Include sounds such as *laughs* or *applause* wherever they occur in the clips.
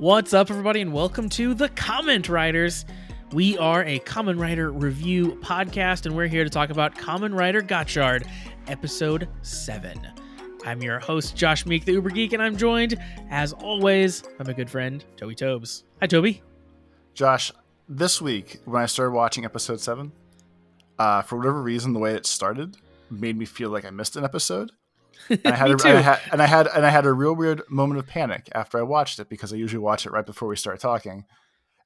What's up, everybody, and welcome to the Comment Riders. We are a Kamen Rider review podcast, and we're here to talk about Kamen Rider Gotchard, episode 7. I'm your host, Josh Meek, the Uber Geek, and I'm joined, as always, by my good friend, Toby Tobes. Hi, Toby. Josh, this week, when I started watching episode 7, uh, for whatever reason, the way it started made me feel like I missed an episode. And I had, *laughs* Me a, too. and I had and I had and I had a real weird moment of panic after I watched it because I usually watch it right before we start talking.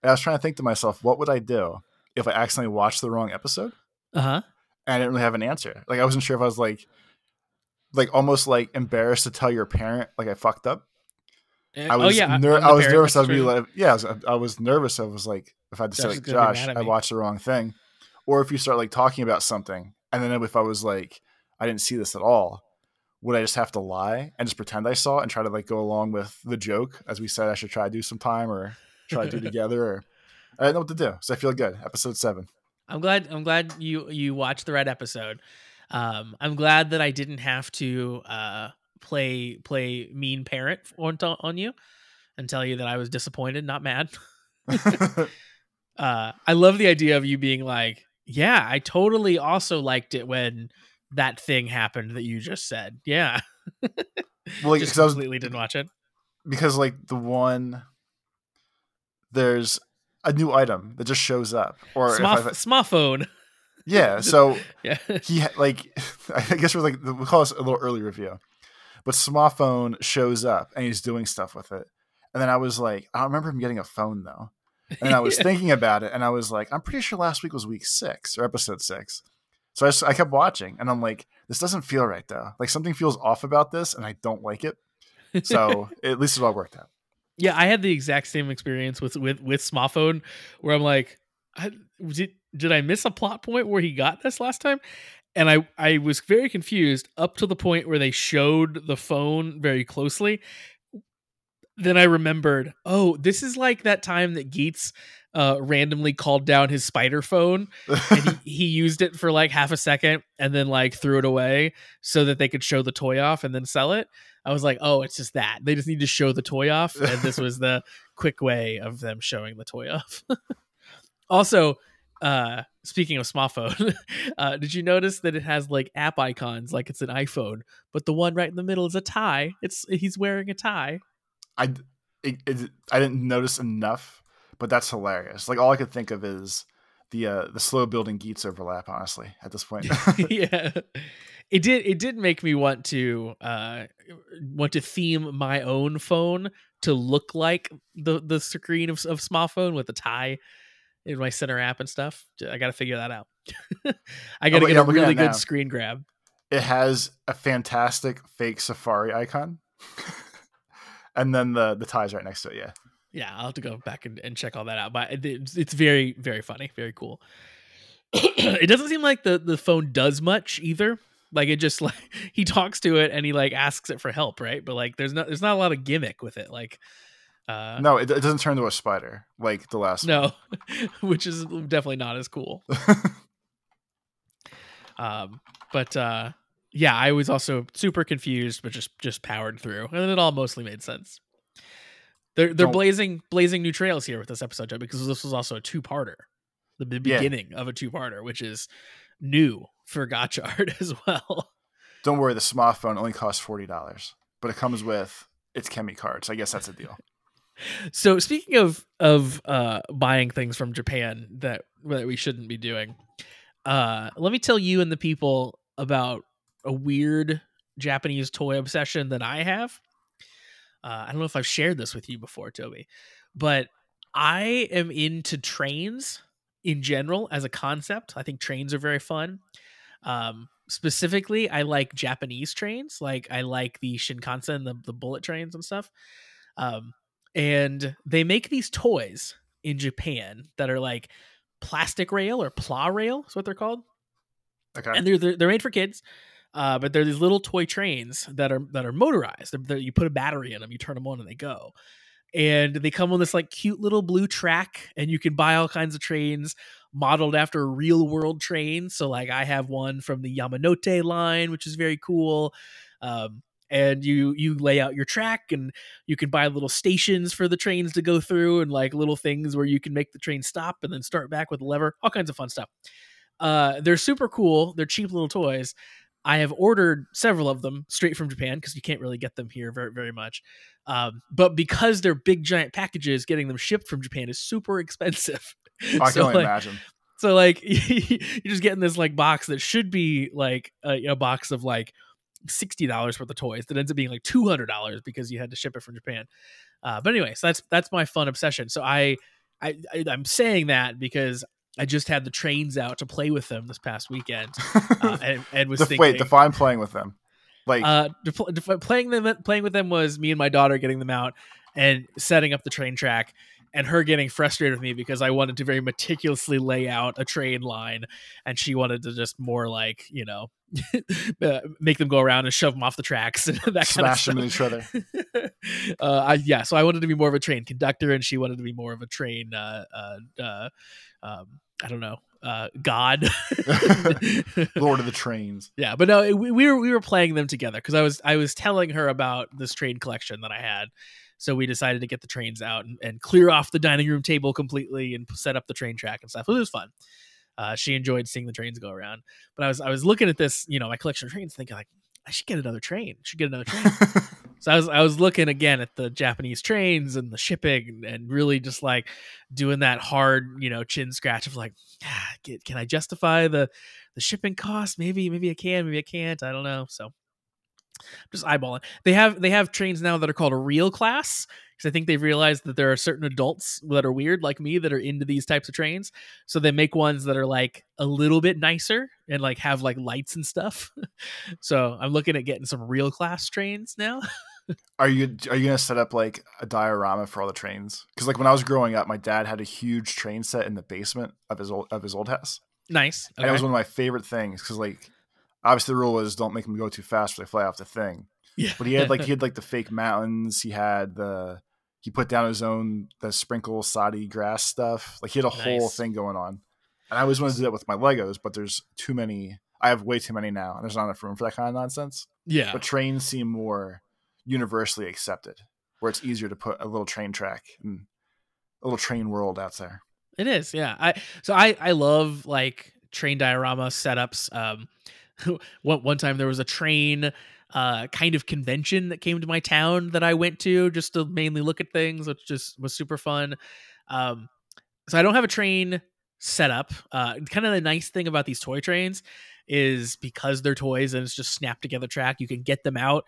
And I was trying to think to myself, what would I do if I accidentally watched the wrong episode? Uh huh. And I didn't really have an answer. Like I wasn't sure if I was like like almost like embarrassed to tell your parent like I fucked up. I was oh, yeah. ner- I was nervous. I'd be like, yeah, I was, I was nervous. I was like, if I had to say Josh is like, Josh, I watched the wrong thing, or if you start like talking about something, and then if I was like, I didn't see this at all, would I just have to lie and just pretend I saw it and try to like go along with the joke, as we said I should try to do sometime or try to do *laughs* together, or I didn't know what to do. So I feel good. Episode seven. I'm glad. I'm glad you you watched the right episode. Um, I'm glad that I didn't have to uh, play play mean parent on on you and tell you that I was disappointed, not mad. *laughs* *laughs* Uh, I love the idea of you being like, "Yeah, I totally also liked it when that thing happened that you just said." Yeah, *laughs* well, just I was completely didn't watch it. because like the one there's a new item that just shows up, or I- Smartphone. yeah. *laughs* So Yeah. *laughs* he like I guess we're like we call this a little early review, but smartphone shows up and he's doing stuff with it, and then I was like, I don't remember him getting a phone though, and I was Yeah. thinking about it, and I was like, I'm pretty sure last week was week six or episode six, so I, just, I kept watching, and I'm like, this doesn't feel right though, like something feels off about this, and I don't like it, so *laughs* at least it all worked out. Yeah, I had the exact same experience with with with smartphone, where I'm like, I, did did I miss a plot point where he got this last time? And I I was very confused up to the point where they showed the phone very closely. Then I remembered, oh, this is like that time that Geats uh, randomly called down his spider phone and he, *laughs* he used it for like half a second and then like threw it away so that they could show the toy off and then sell it. I was like, oh, it's just that. They just need to show the toy off. And this was the *laughs* quick way of them showing the toy off. *laughs* also, uh, speaking of smartphone, uh, did you notice that it has like app icons like it's an iPhone, but the one right in the middle is a tie? It's he's wearing a tie. I it, it, I didn't notice enough, but that's hilarious. Like all I could think of is the uh, the slow building Geats overlap. Honestly, at this point, *laughs* yeah it did it did make me want to uh want to theme my own phone to look like the the screen of, of smartphone with the tie in my center app and stuff i gotta figure that out *laughs* i gotta but get yeah, a I'm looking at really good now. screen grab it has a fantastic fake Safari icon, *laughs* and then the the ties right next to it. Yeah, yeah i'll have to go back and, and check all that out but it's, it's very very funny very cool. *clears throat* It doesn't seem like the the phone does much either. Like it just *laughs* like he talks to it and he like asks it for help right? But like there's not there's not a lot of gimmick with it like uh no, it, it doesn't turn into a spider like the last. no *laughs* which is definitely not as cool. *laughs* Um but uh yeah i was also super confused but just just powered through and it all mostly made sense they're they're Don't- blazing blazing new trails here with this episode Joe, because this was also a two-parter the be- Yeah. beginning of a two-parter which is new for gotchard *laughs* as well Don't worry, the smartphone only costs forty dollars, but it comes with its Chemy cards. I guess that's a deal. *laughs* So speaking of of uh, buying things from Japan that that we shouldn't be doing, uh, let me tell you and the people about a weird Japanese toy obsession that I have. Uh, I don't know if I've shared this with you before, Toby, but I am into trains in general as a concept. I think trains are very fun. Um, specifically, I like Japanese trains. Like I like the Shinkansen, the the bullet trains and stuff. Um, and they make these toys in Japan that are like plastic rail or Plarail is what they're called, Okay, and they're they're, they're made for kids. Uh, but they're these little toy trains that are that are motorized. They're, they're- you put a battery in them, you turn them on, and they go. And they come on this like cute little blue track, and you can buy all kinds of trains modeled after real world trains. So like I have one from the Yamanote line, which is very cool. Um, and you you lay out your track and you can buy little stations for the trains to go through and like little things where you can make the train stop and then start back with a lever all kinds of fun stuff uh, they're super cool they're cheap little toys i have ordered several of them straight from japan because you can't really get them here very very much um, but because they're big giant packages getting them shipped from japan is super *laughs* expensive I So, can only like, imagine. so like *laughs* you're just getting this like box that should be like a, a box of like sixty dollars worth of toys that ends up being like two hundred dollars because you had to ship it from Japan. Uh, but anyway, so that's that's my fun obsession. So I, I I I'm saying that because I just had the trains out to play with them this past weekend, *laughs* uh, and, and was thinking, wait, define playing with them. Like uh, def- def- playing them playing with them was me and my daughter getting them out and setting up the train track and her getting frustrated with me because I wanted to very meticulously lay out a train line and she wanted to just more like you know *laughs* uh, make them go around and shove them off the tracks *laughs* and that smash kind them of in each other. uh, I, yeah, so I wanted to be more of a train conductor and she wanted to be more of a train uh, uh, uh, um, I don't know uh, god *laughs* Lord of the Trains. yeah, but no, we, we were we were playing them together because I was I was telling her about this train collection that I had. So we decided to get the trains out and, and clear off the dining room table completely and set up the train track and stuff. It was fun. Uh, she enjoyed seeing the trains go around. But I was I was looking at this, you know, my collection of trains, thinking like I should get another train. I should get another train. *laughs* So I was I was looking again at the Japanese trains and the shipping and really just like doing that hard, you know, chin scratch of like, ah, get, can I justify the the shipping cost? Maybe maybe I can, maybe I can't. I don't know. So just eyeballing. They have they have trains now that are called a real class because I think they've realized that there are certain adults that are weird like me that are into these types of trains. So they make ones that are like a little bit nicer and like have like lights and stuff. *laughs* so I'm looking at getting some real class trains now. *laughs* Are you are you gonna set up like a diorama for all the trains? Because like when I was growing up, my dad had a huge train set in the basement of his old of his old house, nice. and it was one of my favorite things. Because like obviously the rule was don't make them go too fast or they fly off the thing. Yeah. But he had like he *laughs* had like the fake mountains. He had the he put down his own the sprinkle soddy grass stuff. Like he had a whole thing going on. And I always wanted to do that with my Legos, but there's too many. I have way too many now, and there's not enough room for that kind of nonsense. yeah. But trains seem more universally accepted, where it's easier to put a little train track and a little train world out there. It is, yeah. I so I I love like train diorama setups. Um, *laughs* one one time there was a train uh kind of convention that came to my town that I went to just to mainly look at things, which just was super fun. Um, so I don't have a train setup. Uh, kind of the nice thing about these toy trains is because they're toys and it's just snap together track. You can get them out,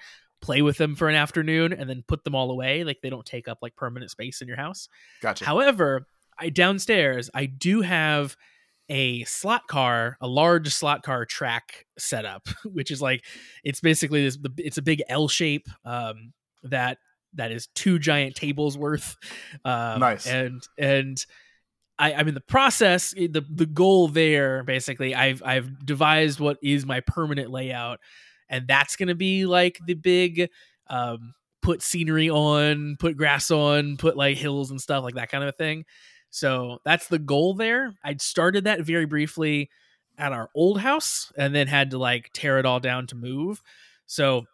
play with them for an afternoon, and then put them all away. Like they don't take up like permanent space in your house. Gotcha. However, I downstairs I do have a slot car, a large slot car track setup, *laughs* which is like it's basically this. It's a big L shape um, that that is two giant tables worth. Um, Nice. and and. I, I'm in the process. eh, the The goal there, basically, I've I've devised what is my permanent layout, and that's going to be like the big um, put scenery on, put grass on, put like hills and stuff like that kind of a thing. So that's the goal there. I'd started that very briefly at our old house and then had to like tear it all down to move. So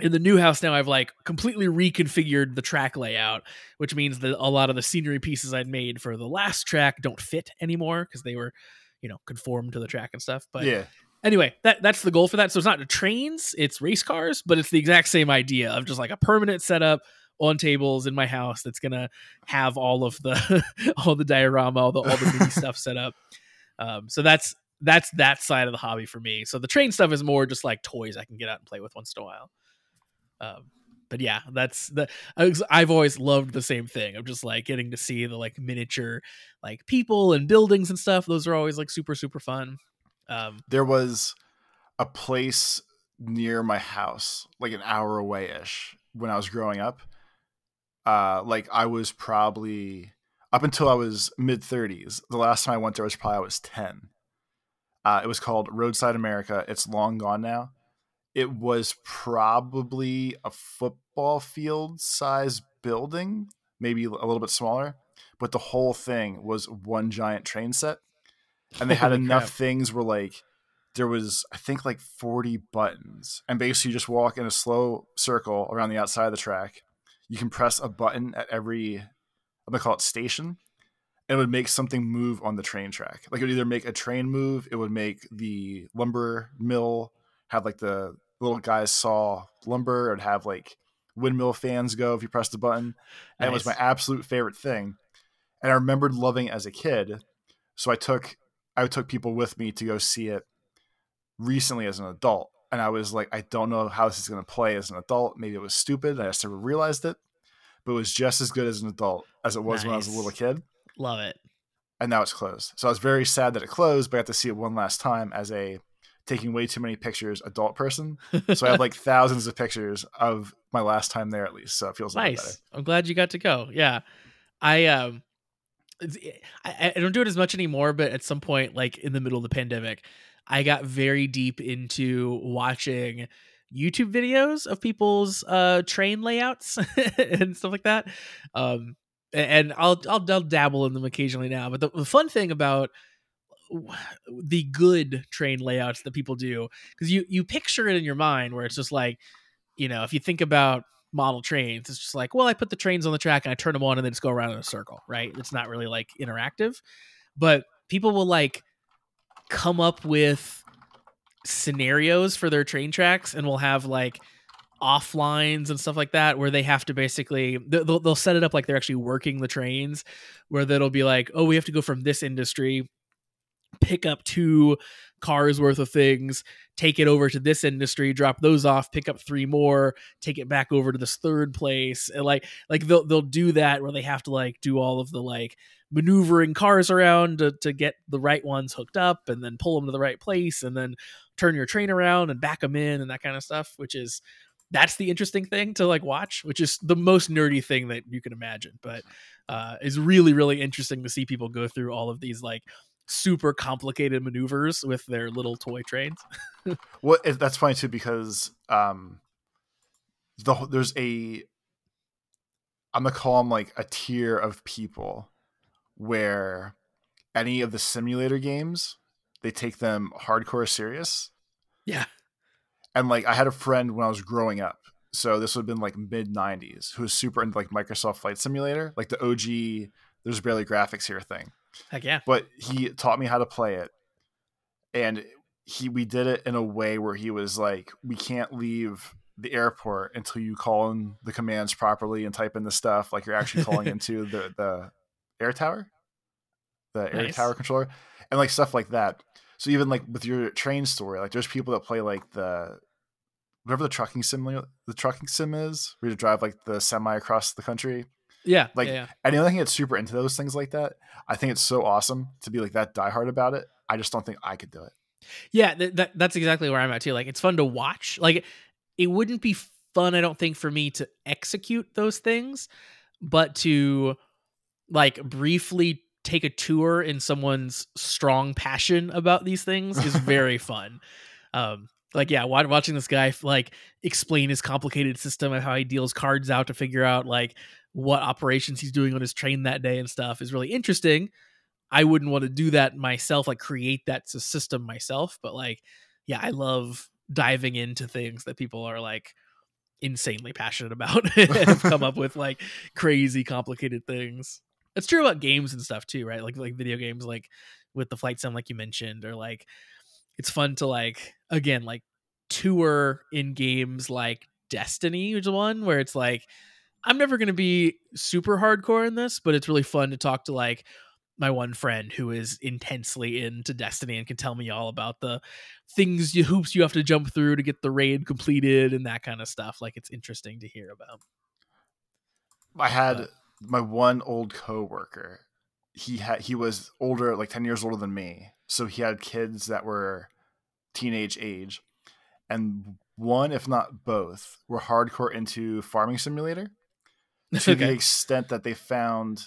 in the new house now I've like completely reconfigured the track layout, which means that a lot of the scenery pieces I'd made for the last track don't fit anymore because they were, you know, conformed to the track and stuff. But yeah. Anyway, that that's the goal for that. So it's not trains, it's race cars, but it's the exact same idea of just like a permanent setup on tables in my house that's gonna have all of the *laughs* all the diorama, all the all the *laughs* mini stuff set up. Um, so that's that's that side of the hobby for me. So the train stuff is more just like toys I can get out and play with once in a while. Um, but yeah, that's the I've always loved the same thing. I'm just like getting to see the like miniature like people and buildings and stuff. Those are always like super super fun. Um, There was a place near my house, like an hour away ish, when I was growing up. Uh, like I was probably up until I was mid 30s. The last time I went there was probably I was 10. Uh, it was called Roadside America. It's long gone now. It was probably a football field size building, maybe a little bit smaller, but the whole thing was one giant train set. And they had enough crap. things where like there was I think like 40 buttons, and basically you just walk in a slow circle around the outside of the track. You can press a button at every I'm gonna call it station, and it would make something move on the train track. Like it would either make a train move, it would make the lumber mill have like the little guys saw lumber, and have like windmill fans go if you press the button. And nice. it was my absolute favorite thing. And I remembered loving it as a kid. So I took I took people with me to go see it recently as an adult. And I was like, I don't know how this is going to play as an adult. Maybe it was stupid. I just never realized it, but it was just as good as an adult as it was nice. when I was a little kid. Love it. And now it's closed. So I was very sad that it closed, but I got to see it one last time as a taking way too many pictures adult person. So I have like *laughs* thousands of pictures of my last time there at least. So it feels nice. I'm glad you got to go. Yeah. I um I, I don't do it as much anymore, but at some point, like in the middle of the pandemic, I got very deep into watching YouTube videos of people's uh, train layouts *laughs* and stuff like that. Um, and I'll, I'll, I'll dabble in them occasionally now. But the, the fun thing about the good train layouts that people do, because you you picture it in your mind where it's just like, you know, if you think about model trains, it's just like, well, I put the trains on the track and I turn them on and then just go around in a circle, right? It's not really like interactive, but people will like come up with scenarios for their train tracks and we'll have like offlines and stuff like that where they have to basically they'll, they'll set it up like they're actually working the trains where that'll be like oh we have to go from this industry pick up two cars worth of things take it over to this industry drop those off pick up three more take it back over to this third place. And like like they'll they'll do that where they have to like do all of the like maneuvering cars around to, to get the right ones hooked up and then pull them to the right place and then turn your train around and back them in and that kind of stuff which is that's the interesting thing to like watch which is the most nerdy thing that you can imagine. But uh is really really interesting to see people go through all of these like super complicated maneuvers with their little toy trains *laughs* well that's funny too because um the there's a i'm gonna call them like a tier of people where any of the simulator games they take them hardcore serious. Yeah. And like I had a friend when I was growing up. So this would have been like mid 90s who was super into like Microsoft Flight Simulator, like the OG there's barely graphics here thing. Heck yeah. But he taught me how to play it. And he we did it in a way where he was like we can't leave the airport until you call in the commands properly and type in the stuff like you're actually calling *laughs* into the the air tower, the nice. air tower controller, and like stuff like that. So even like with your train story, like there's people that play like the whatever the trucking sim the trucking sim is, where you drive like the semi across the country. Yeah, like yeah, yeah. anyone that gets super into those things like that, I think it's so awesome to be like that diehard about it. I just don't think I could do it. Yeah, th- that, that's exactly where I'm at too. Like it's fun to watch. Like it wouldn't be fun, I don't think, for me to execute those things, but to like briefly take a tour in someone's strong passion about these things is *laughs* very fun. Um, like yeah, watching this guy like explain his complicated system of how he deals cards out to figure out like what operations he's doing on his train that day and stuff is really interesting. I wouldn't want to do that myself, like create that system myself, but like, yeah, I love diving into things that people are like insanely passionate about *laughs* and come up with like crazy complicated things. It's true about games and stuff too, right? Like like video games, like with the flight sim, like you mentioned, or like it's fun to like again like tour in games like Destiny, which is one where it's like I'm never gonna be super hardcore in this, but it's really fun to talk to like my one friend who is intensely into Destiny and can tell me all about the things you hoops you have to jump through to get the raid completed and that kind of stuff. Like it's interesting to hear about. I had my one old coworker, he had he was older, like ten years older than me, so he had kids that were teenage age, and one, if not both, were hardcore into Farming Simulator to okay. the extent that they found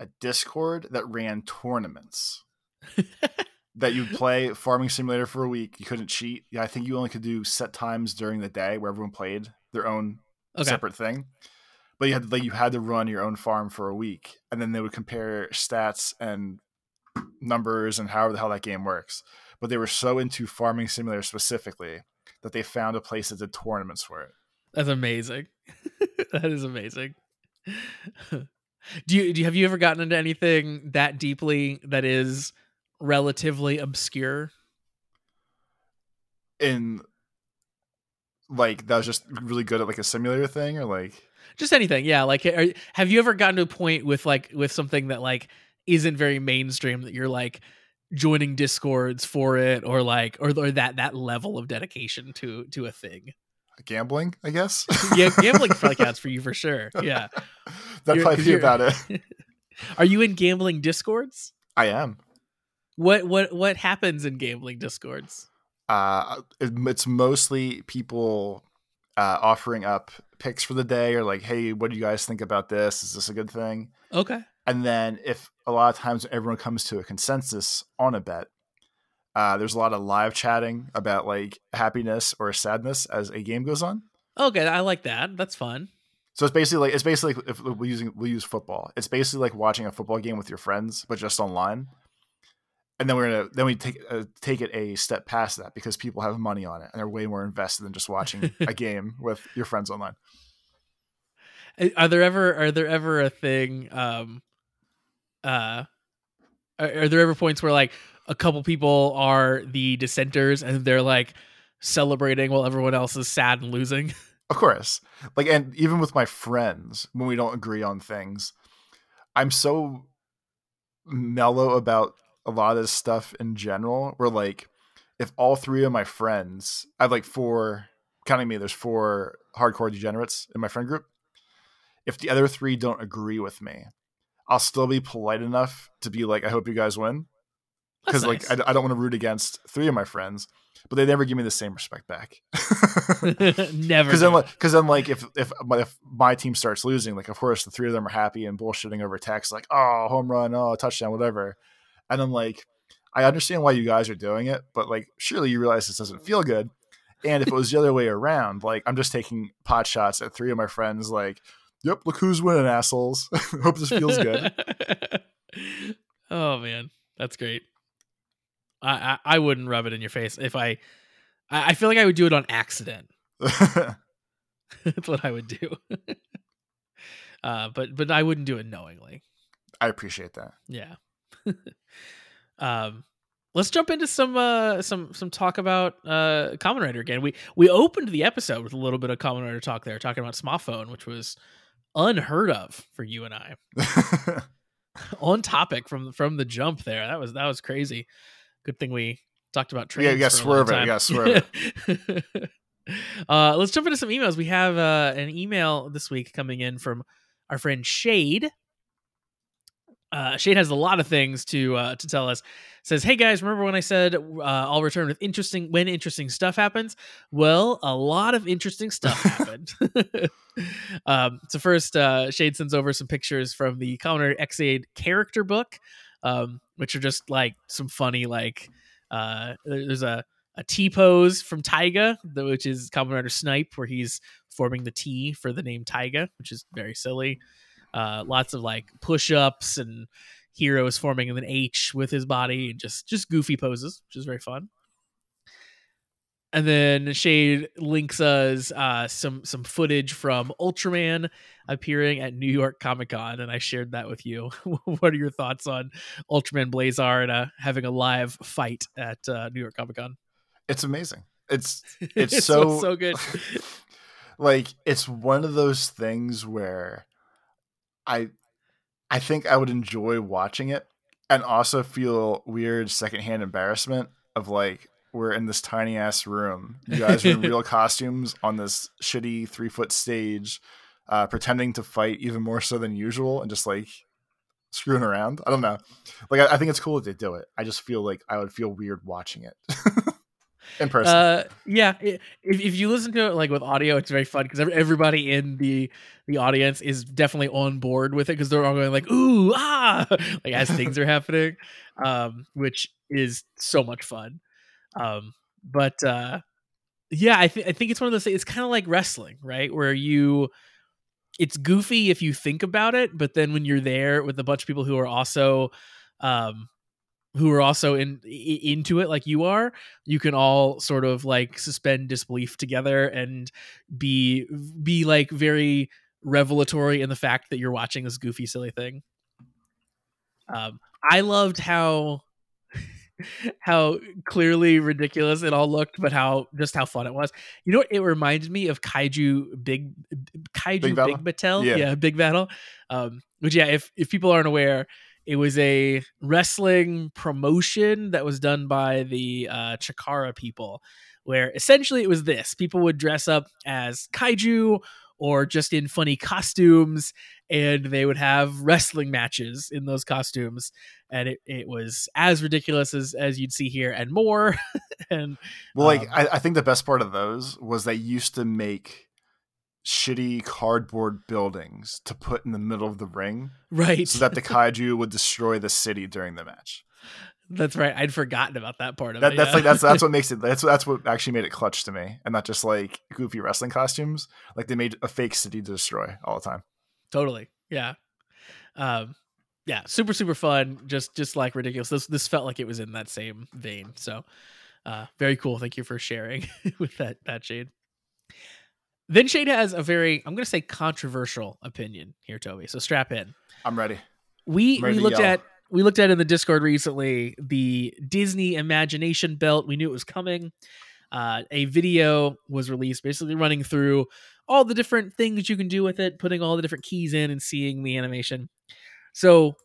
a Discord that ran tournaments. *laughs* that you'd play Farming Simulator for a week. You couldn't cheat. Yeah, I think you only could do set times during the day where everyone played their own okay. separate thing but you had like you had to run your own farm for a week, and then they would compare stats and numbers and however the hell that game works. but they were so into Farming Simulator specifically that they found a place that did tournaments for it. That's amazing. *laughs* that is amazing. *laughs* do you do you, have you ever gotten into anything that deeply that is relatively obscure? In like that was just really good at like a simulator thing or like just anything yeah like are, have you ever gotten to a point with like with something that like isn't very mainstream that you're like joining discords for it or like or, or that that level of dedication to to a thing gambling i guess? *laughs* Yeah gambling *laughs* probably counts for you for sure yeah. *laughs* That probably be about it. Are you in gambling discords? I am. What what what happens in gambling discords? Uh it, it's mostly people uh offering up picks for the day or like hey what do you guys think about this? Is this a good thing? Okay. And then if a lot of times everyone comes to a consensus on a bet, uh, there's a lot of live chatting about like happiness or sadness as a game goes on. Okay, I like that. That's fun. So it's basically like it's basically like if we using we use football, it's basically like watching a football game with your friends, but just online. And then we're gonna then we take uh, take it a step past that because people have money on it and they're way more invested than just watching *laughs* a game with your friends online. Are there ever are there ever a thing um uh are, are there ever points where like a couple people are the dissenters and they're like celebrating while everyone else is sad and losing? *laughs* Of course. Like and even with my friends when we don't agree on things, I'm so mellow about a lot of this stuff in general. Where like if all three of my friends, I have like four counting me, there's four hardcore degenerates in my friend group. If the other three don't agree with me, I'll still be polite enough to be like, I hope you guys win. Because nice. like I, I don't want to root against three of my friends, but they never give me the same respect back. *laughs* *laughs* never. Because then, like, then, like, if if my, if my team starts losing, like, of course, the three of them are happy and bullshitting over text, like, oh, home run, oh, touchdown, whatever. And I'm like, I understand why you guys are doing it, but like, surely you realize this doesn't feel good. And if it was the other way around, like, I'm just taking pot shots at three of my friends, like, Yep, look who's winning, assholes. *laughs* Hope this feels good. oh man, that's great. I, I, I wouldn't rub it in your face if I. I, I feel like I would do it on accident. *laughs* *laughs* that's what I would do. *laughs* uh, but but I wouldn't do it knowingly. I appreciate that. Yeah. um, let's jump into some uh some some talk about uh Kamen Rider again. We we opened the episode with a little bit of Kamen Rider talk there, talking about Smartphone, which was unheard of for you and I. On topic from from the jump there. That was that was crazy. Good thing we talked about trains. Yeah, you got swerve it. You got swerve it. uh, let's jump into some emails. We have uh, an email this week coming in from our friend Shade. Uh, Shade has a lot of things to uh, to tell us. Says, "Hey guys, remember when I said uh, I'll return with interesting when interesting stuff happens? Well, a lot of interesting stuff *laughs* happened. *laughs* um, so first, uh, Shade sends over some pictures from the Kamen Ex-Aid character book, um, which are just like some funny like uh, there's a a T pose from Taiga, which is Kamen Rider Snipe, where he's forming the T for the name Taiga, which is very silly. Uh, lots of like push ups and heroes forming an H with his body and just just goofy poses, which is very fun. And then Shade links us uh, some some footage from Ultraman appearing at New York Comic Con, and I shared that with you. *laughs* what are your thoughts on Ultraman Blazar uh, having a live fight at uh, New York Comic Con? It's amazing. It's *laughs* it's, it's so so good. *laughs* like it's one of those things where I I think I would enjoy watching it and also feel weird secondhand embarrassment of like we're in this tiny ass room. You guys are in *laughs* real costumes on this shitty three foot stage, uh, pretending to fight even more so than usual and just like screwing around. I don't know. Like I, I think it's cool that they do it. I just feel like I would feel weird watching it. *laughs* in person. Uh, yeah, if, if you listen to it like with audio, it's very fun because everybody in the the audience is definitely on board with it because they're all going like ooh ah *laughs* like as things are happening, um, which is so much fun. Um, but uh, yeah, I think I think it's one of those. things. It's kind of like wrestling, right? Where you it's goofy if you think about it, but then when you're there with a bunch of people who are also um who are also in into it like you are, you can all sort of like suspend disbelief together and be be like very revelatory in the fact that you're watching this goofy silly thing. Um, I loved how how clearly ridiculous it all looked, but how just how fun it was. You know what? It reminded me of Kaiju Big Kaiju Big Big, Battel? Battel. Yeah. Yeah. Big Battel. Um, which yeah, if if people aren't aware, it was a wrestling promotion that was done by the uh, Chikara people, where essentially it was this: people would dress up as kaiju or just in funny costumes and they would have wrestling matches in those costumes. And it, it was as ridiculous as, as you'd see here and more. *laughs* And Well, like Um, I, I think the best part of those was they used to make shitty cardboard buildings to put in the middle of the ring right. so that the *laughs* kaiju would destroy the city during the match. That's right i'd forgotten about that part of That, it that's yeah. like that's that's what *laughs* makes it that's that's what actually made it clutch to me, and not just like goofy wrestling costumes. Like they made a fake city to destroy all the time. totally yeah um yeah super super fun just just like ridiculous this this felt like it was in that same vein so uh very cool thank you for sharing *laughs* with that that shade then shade has a very i'm gonna say controversial opinion here toby so strap in I'm ready. we I'm ready we looked yell. at we looked at in the discord recently the disney imagination belt. We knew it was coming. Uh, a video was released basically running through all the different things you can do with it putting all the different keys in and seeing the animation. So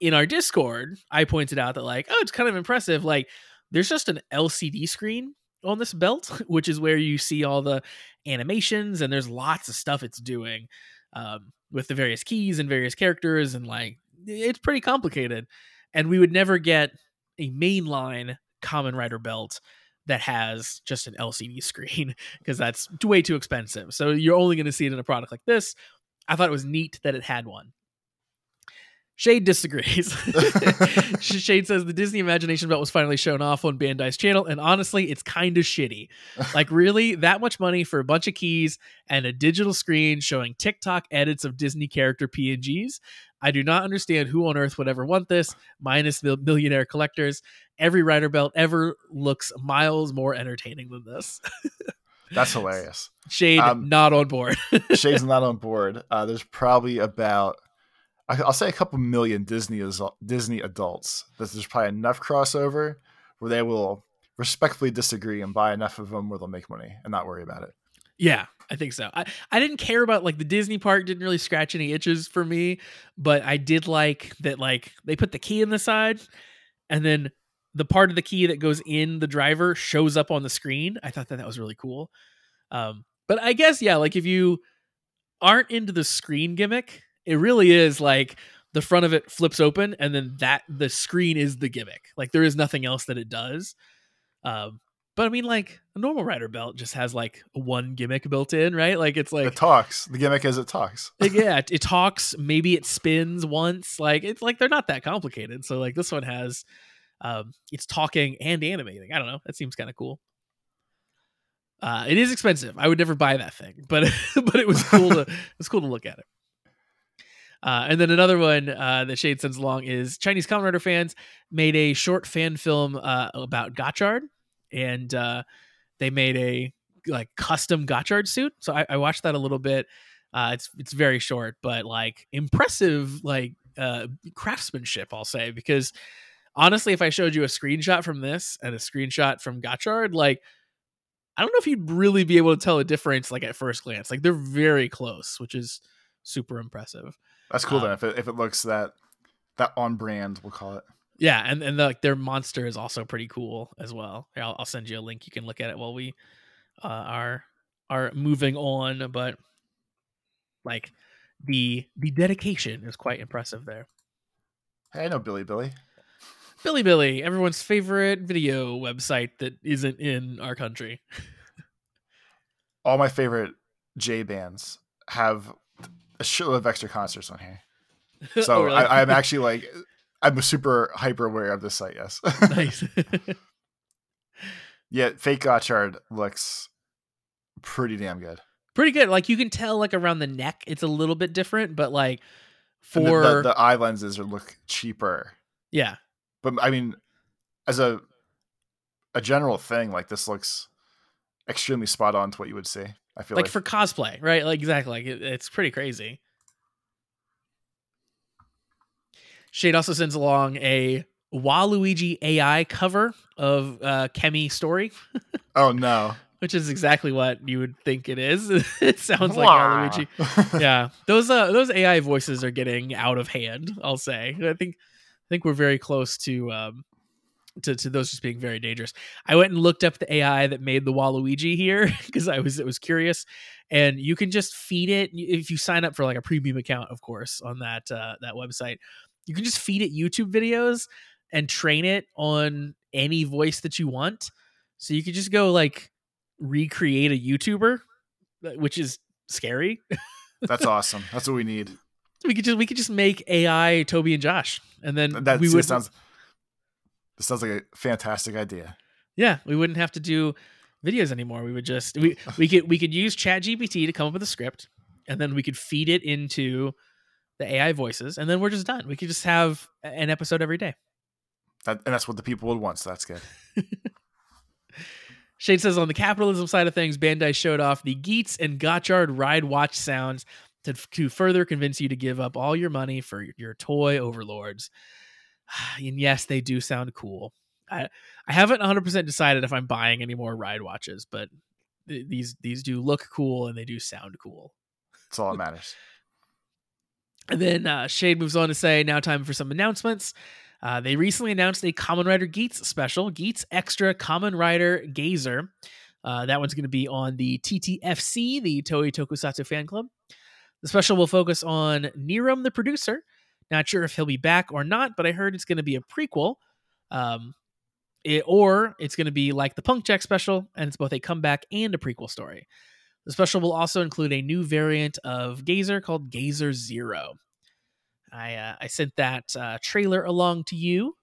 in our discord i pointed out that like oh it's kind of impressive. Like there's just an lcd screen on this belt *laughs* which is where you see all the animations and there's lots of stuff it's doing um, with the various keys and various characters and like it's pretty complicated and we would never get a mainline Kamen Rider belt that has just an lcd screen *laughs* because that's way too expensive so you're only going to see it in a product like this i thought it was neat that it had one Shade disagrees. *laughs* *laughs* Shade says the Disney Imagination Belt was finally shown off on Bandai's channel, and honestly, it's kind of shitty. Like, really, that much money for a bunch of keys and a digital screen showing TikTok edits of Disney character PNGs? I do not understand who on earth would ever want this, minus the millionaire collectors. Every rider belt ever looks miles more entertaining than this. *laughs* That's hilarious. Shade, Um, not on board. *laughs* Shade's not on board. Uh, there's probably about I- I'll say a couple million Disney Disney adults. That there's probably enough crossover where they will respectfully disagree and buy enough of them where they'll make money and not worry about it. Yeah, I think so. I, I didn't care about like the Disney part didn't really scratch any itches for me, but I did like that like they put the key in the side and then the part of the key that goes in the driver shows up on the screen. I thought that that was really cool. Um but I guess yeah, like if you aren't into the screen gimmick, it really is like the front of it flips open and then that the screen is the gimmick. Like there is nothing else that it does. Um but I mean, like a normal rider belt just has like one gimmick built in, right? Like it's like, it talks. The gimmick is it talks. like, yeah, *laughs* it, it talks. Maybe it spins once. Like it's like they're not that complicated. So like this one has, um, it's talking and animating. I don't know. That seems kind of cool. Uh, it is expensive. I would never buy that thing, *laughs* but but it was cool to *laughs* it was cool to look at it. Uh, and then another one uh, that Shade sends along is Chinese Kamen Rider fans made a short fan film uh, about Gotchard, and uh, they made a like custom Gotchard suit. So I, I watched that a little bit. Uh, it's it's very short, but like impressive, like uh, craftsmanship. I'll say because honestly, if I showed you a screenshot from this and a screenshot from Gotchard, like I don't know if you'd really be able to tell a difference like at first glance. Like they're very close, which is super impressive. That's cool then. Um, If it, if it looks that that on brand, we'll call it. Yeah, and and like their monster is also pretty cool as well. Here, I'll, I'll send you a link. You can look at it while we uh, are are moving on. But like the the dedication is quite impressive there. Hey, I know Bilibili. Billy Billy, everyone's favorite video website that isn't in our country. All my favorite J bands have a shitload of extra concerts on here. *laughs* So Oh, really? I, I'm actually like I'm super hyper aware of this site. Yes. nice. *laughs* yeah, fake Gotchard looks pretty damn good. Pretty good. Like you can tell, like around the neck, it's a little bit different, but like And the- for the, the eye lenses are look cheaper, yeah, but I mean as a a general thing, like this looks extremely spot on to what you would see. I feel like, like, for cosplay, right? Like exactly, like it, it's pretty crazy. Shade also sends along a Waluigi AI cover of uh, Chemy story, *laughs* oh no, which is exactly what you would think it is. *laughs* it sounds like Waluigi. Yeah, those uh, those AI voices are getting out of hand. I'll say. I think I think we're very close to um, to, to those just being very dangerous. I went and looked up the AI that made the Waluigi here *laughs* because I was it was curious, and you can just feed it if you sign up for like a premium account, of course, on that uh, that website. You can just feed it YouTube videos and train it on any voice that you want. So you could just go like recreate a YouTuber, uh, which is scary. *laughs* That's awesome. That's what we need. we could just we could just make AI Toby and Josh, and then That we would sounds. This sounds like a fantastic idea. Yeah, we wouldn't have to do videos anymore. We would just we we could we could use ChatGPT to come up with a script, and then we could feed it into the AI voices, and then we're just done. We could just have an episode every day. That, and that's what the people would want. So that's good. *laughs* Shade says on the capitalism side of things, Bandai showed off the Geats and Gotchard ride watch sounds to, to further convince you to give up all your money for your toy overlords. *sighs* And yes, they do sound cool. I I haven't 100% decided if I'm buying any more ride watches, but th- these these do look cool and they do sound cool. That's all that *laughs* matters. And then uh, Shade moves on to say, now time for some announcements. Uh, they recently announced a Kamen Rider Geats special, Geats Extra Kamen Rider Gazer. Uh, that one's going to be on the TTFC, the Toei Tokusatsu fan club. The special will focus on Niram, the producer. Not sure if he'll be back or not, but I heard it's going to be a prequel. Um, it, or it's going to be like the Punk Jack special, and it's both a comeback and a prequel story. The special will also include a new variant of Gazer called Gazer Zero. I uh, I sent that uh, trailer along to you.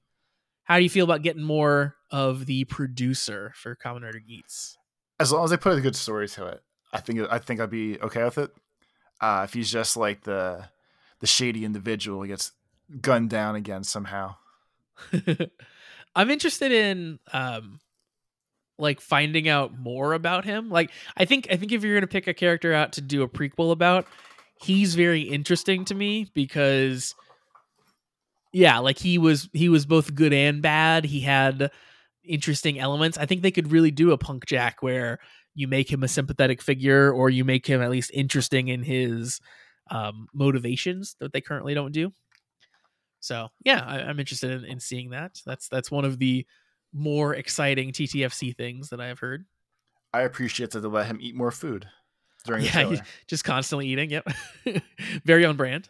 How do you feel about getting more of the producer for Kamen Rider Geats? As long as they put a good story to it, I think I think I'd be okay with it. Uh, if he's just like the the shady individual who gets gunned down again somehow. *laughs* I'm interested in um like finding out more about him. Like I think I think if you're gonna pick a character out to do a prequel about, he's very interesting to me because yeah, like he was he was both good and bad. He had interesting elements. I think they could really do a punk jack where you make him a sympathetic figure or you make him at least interesting in his um, motivations that they currently don't do. So yeah, I, I'm interested in, in seeing that. That's that's one of the more exciting TTFC things that I have heard. I appreciate that they let him eat more food during the Yeah, *laughs* just constantly eating. Yep, *laughs* very on brand.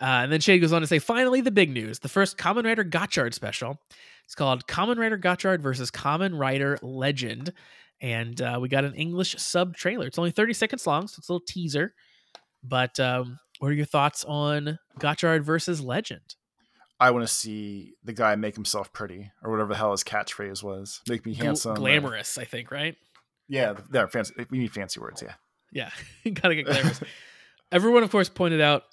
Uh, and then Shade goes on to say, finally, the big news: the first Kamen Rider Gotchard special. It's called Kamen Rider Gotchard versus Kamen Rider Legend, and uh, we got an English sub trailer. It's only 30 seconds long, so it's a little teaser. But um, what are your thoughts on Gotchard versus Legend? I want to see the guy make himself pretty, or whatever the hell his catchphrase was. Make me handsome, or- glamorous, I think, right? Yeah, they're fancy. We need fancy words. Yeah. Yeah, *laughs* gotta get glamorous. Everyone, of course, pointed out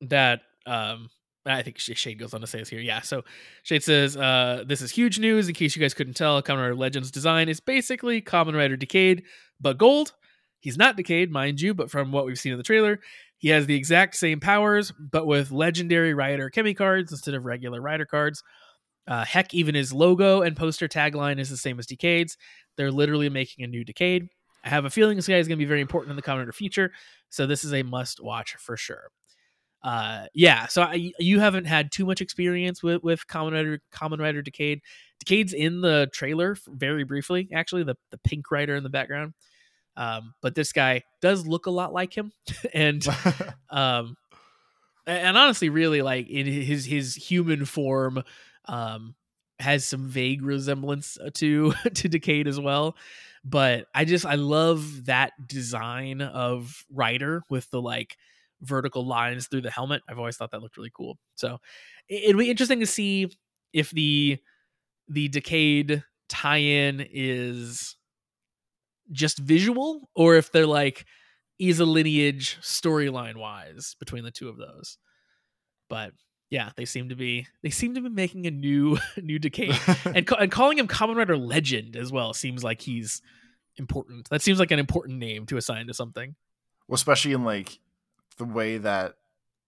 that um, I think Shade goes on to say this here. Yeah, so Shade says, uh, "This is huge news. In case you guys couldn't tell, Kamen Rider Legends design is basically Kamen Rider Decade, but gold. He's not Decade, mind you, but from what we've seen in the trailer, he has the exact same powers, but with legendary rider Chemy cards instead of regular rider cards. Uh, heck, even his logo and poster tagline is the same as Decade's. They're literally making a new Decade. I have a feeling this guy is going to be very important in the Rider future, so this is a must watch for sure. Uh, yeah, so I, you haven't had too much experience with with Kamen Rider, Kamen Rider Decade. Decade's in the trailer very briefly, actually, the the pink rider in the background. Um, but this guy does look a lot like him, *laughs* and *laughs* um, and honestly, really like in his his human form, um, has some vague resemblance to *laughs* to Decade as well. But I just I love that design of Rider with the like vertical lines through the helmet. I've always thought that looked really cool. So it- it'll be interesting to see if the the Decade tie-in is just visual or if they're like is a lineage storyline wise between the two of those. But yeah, they seem to be they seem to be making a new *laughs* new decay *laughs* and and calling him Kamen Rider Legend as well seems like he's important. That seems like an important name to assign to something. well, especially in like the way that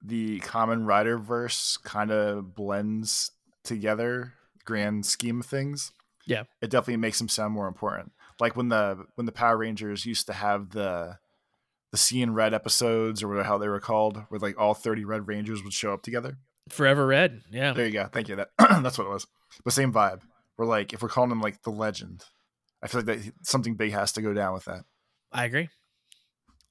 the Kamen Rider verse kind of blends together, grand scheme of things. Yeah. it definitely makes them sound more important. Like when the when the Power Rangers used to have the the Sea and Red episodes or whatever how they were called, where like all thirty Red Rangers would show up together. Forever Red, yeah. There you go. Thank you. That *clears throat* that's what it was. But same vibe. We're like if we're calling him like the legend, I feel like that something big has to go down with that. I agree.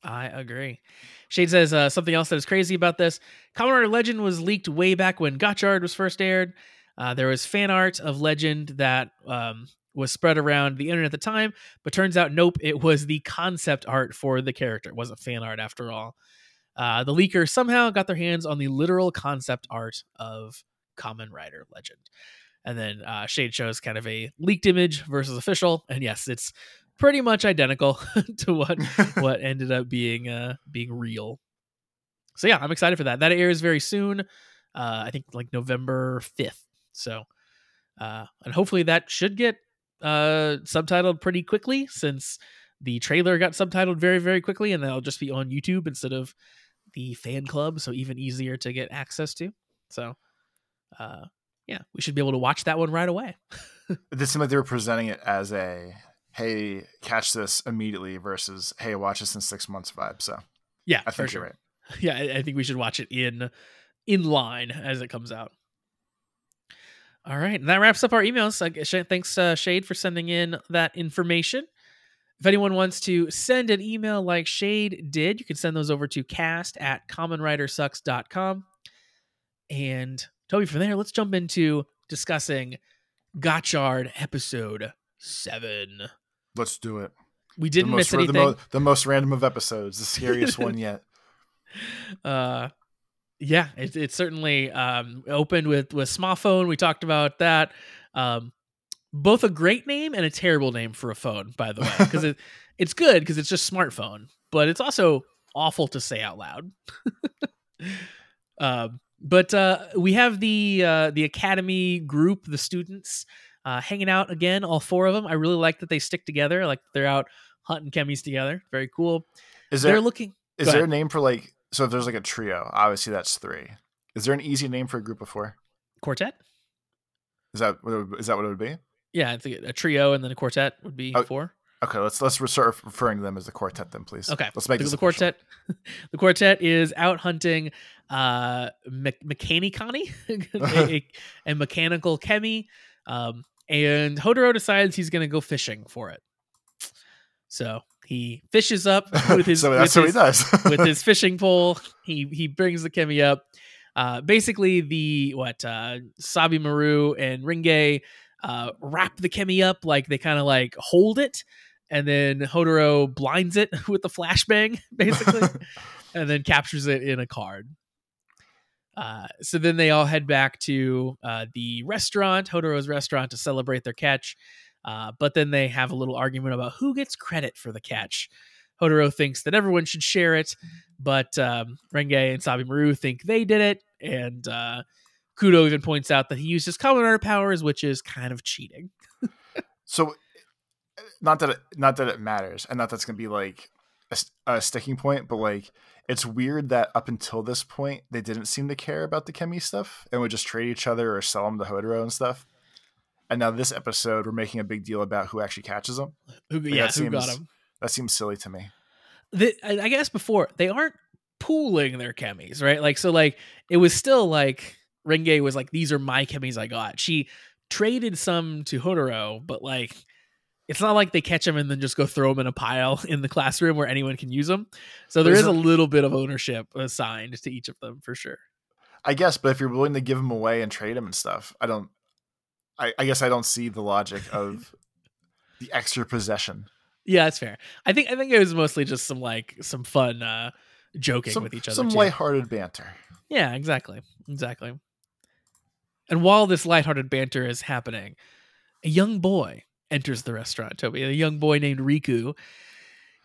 I agree. Shade says uh, something else that is crazy about this. Kamen Rider Legend was leaked way back when Gotchard was first aired. Uh, there was fan art of Legend that um, was spread around the internet at the time, but turns out, nope, it was the concept art for the character. It wasn't fan art after all. Uh, the leaker somehow got their hands on the literal concept art of Kamen Rider Legend. And then uh, Shade shows kind of a leaked image versus official. And yes, it's pretty much identical *laughs* to what *laughs* what ended up being uh being real. So yeah, I'm excited for that. That airs very soon. Uh I think like November 5th. So uh and hopefully that should get uh subtitled pretty quickly since the trailer got subtitled very very quickly and that'll just be on YouTube instead of the fan club so even easier to get access to. So uh yeah, we should be able to watch that one right away. It did seem like they were presenting it as a hey, catch this immediately versus hey, watch this in six months vibe. So Yeah, I think sure. you're right. *laughs* yeah I, I think we should watch it in in line as it comes out all right and that wraps up our emails. Thanks uh, shade for sending in that information. If anyone wants to send an email like shade did you can send those over to cast at commonwritersucks.com and toby from there let's jump into discussing gotchard episode 7 Let's do it. we didn't most, miss the, anything. mo- the most random of episodes, the scariest *laughs* one yet. uh yeah it, it certainly um opened with with smartphone. We talked about that. Um both a great name and a terrible name for a phone by the way because *laughs* it it's good because it's just smartphone but it's also awful to say out loud. *laughs* Um but uh we have the uh the academy group the students uh hanging out again all four of them i really like that they stick together like they're out hunting Chemys together. Very cool. Is they're there looking is there a name for like so if there's like a trio, obviously that's three. Is there an easy name for a group of four? quartet Is that what it would- is that what it would be? Yeah, I think a trio and then a quartet would be Oh, four. Okay, let's let's start referring to them as the quartet then, please. Okay, let's make the, this the quartet. *laughs* the quartet is out hunting uh me- Mechanichani, *laughs* a, a- *laughs* a mechanical Chemy, um, and Hotaro decides he's going to go fishing for it. So he fishes up with his *laughs* so that's with what his, he does. *laughs* with his *laughs* fishing pole. He he brings the Chemy up. Uh, basically, the what uh, Sabi Maru and Renge uh, wrap the Chemy up like they kind of like hold it, and then Hotaro blinds it with the flashbang, basically, and then captures it in a card. Uh, so then they all head back to uh, the restaurant, Hotaro's restaurant, to celebrate their catch. Uh, but then they have a little argument about who gets credit for the catch. Hotaro thinks that everyone should share it, but um, Renge and Sabi Maru think they did it, and uh, Kudo even points out that he used his common powers, which is kind of cheating. so not that it, not that it matters, and not that's gonna be like a sticking point, but like it's weird that up until this point they didn't seem to care about the Chemy stuff and would just trade each other or sell them to Hotaro and stuff. And now this episode, we're making a big deal about who actually catches them. Who, Like, yeah, who got seems- him? That seems silly to me. the, I guess before they aren't pooling their Chemys, right? Like so, like it was still like Renge was like, "These are my Chemys I got." She traded some to Hotaro, but like it's not like they catch them and then just go throw them in a pile *laughs* in the classroom where anyone can use them. So there But is a little bit of ownership assigned to each of them for sure. I guess, but if you're willing to give them away and trade them and stuff, I don't. I, I guess I don't see the logic of the extra possession. Yeah, that's fair. I think I think it was mostly just some like some fun uh joking Some, with each other. some too. lighthearted banter. Yeah, exactly. Exactly. And while this lighthearted banter is happening, a young boy enters the restaurant, Toby. A young boy named Riku.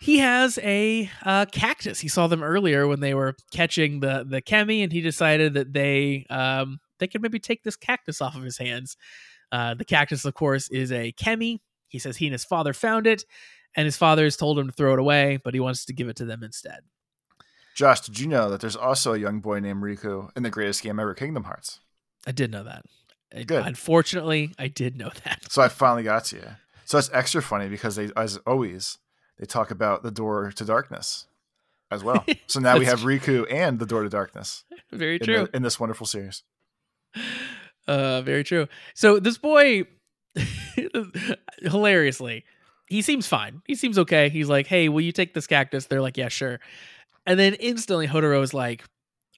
he has a uh, cactus. He saw them earlier when they were catching the the Chemy, and he decided that they um, they could maybe take this cactus off of his hands. Uh, the cactus, of course, is a Chemy. He says he and his father found it, and his father has told him to throw it away, but he wants to give it to them instead. Josh, did you know that there's also a young boy named Riku in the greatest game ever, Kingdom Hearts? I did know that. Good. Unfortunately, I did know that. So I *laughs* finally got to you. So it's extra funny because they, as always, they talk about the door to darkness as well. *laughs* So now we have That's Riku and the door to darkness *laughs* Very in, true. the- in this wonderful series. Uh, very true. So this boy, *laughs* hilariously, he seems fine. He seems okay. He's like, "Hey, will you take this cactus?" They're like, "Yeah, sure." And then instantly, Hotaro is like,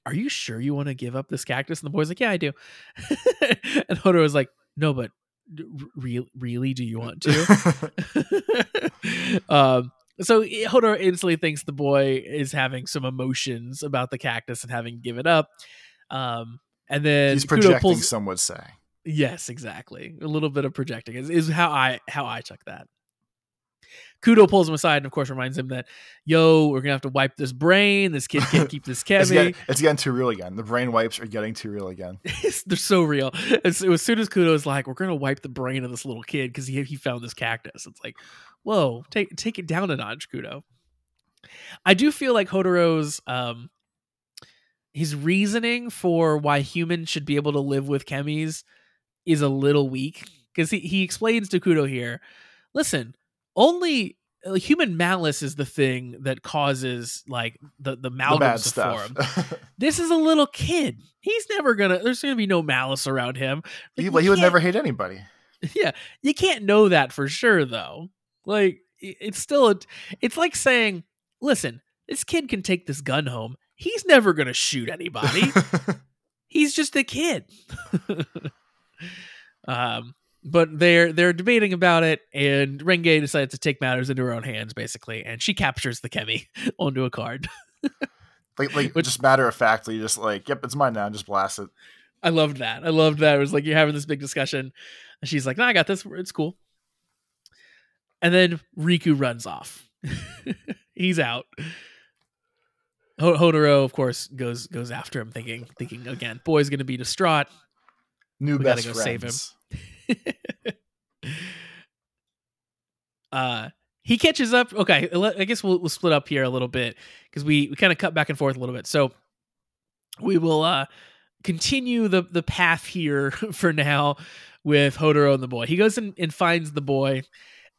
"Are you sure you want to give up this cactus?" And the boy's like, "Yeah, I do." *laughs* and Hotaro is like, "No, but d- re- really, do you want to?" *laughs* um, so Hotaro instantly thinks the boy is having some emotions about the cactus and having given up. Um, and then He's Kudo projecting, pulls. some would say. Yes, exactly. A little bit of projecting is, is how I how I took that. Kudo pulls him aside and of course reminds him that, yo, we're gonna have to wipe this brain. This kid can't keep this *laughs* It's getting, it's getting too real again. The brain wipes are getting too real again. *laughs* They're so real. As soon as Kudo's like, we're gonna wipe the brain of this little kid because he he found this cactus. It's like, whoa, take take it down a notch, Kudo. I do feel like Hotaro's um his reasoning for why humans should be able to live with Chemys is a little weak because he, he explains to Kudo here, listen, only uh, human malice is the thing that causes like the the The amalgams bad to form this is a little kid. He's never gonna. There's gonna be no malice around him. he, Like, he you would never hate anybody. *laughs* Yeah, you can't know that for sure, though. Like, it's still. A, it's like saying, "Listen, this kid can take this gun home. He's never gonna shoot anybody. *laughs* He's just a kid." *laughs* um, but they're they're debating about it, and Renge decides to take matters into her own hands, basically, and she captures the Chemy *laughs* onto a card. like, like Which- just matter of factly, just like, yep, it's mine now. Just blast it. I loved that. I loved that. It was like you're having this big discussion, and she's like, "No, I got this. It's cool." And then Riku runs off. He's out. Ho- Hotaro, of course, goes goes after him, thinking thinking again, boy's gonna be distraught. New We gotta best go save him. friends. *laughs* uh he catches up okay i guess we'll, we'll split up here a little bit because we, we kind of cut back and forth a little bit so we will uh continue the the path here *laughs* for now with hotaro and the boy he goes and, and finds the boy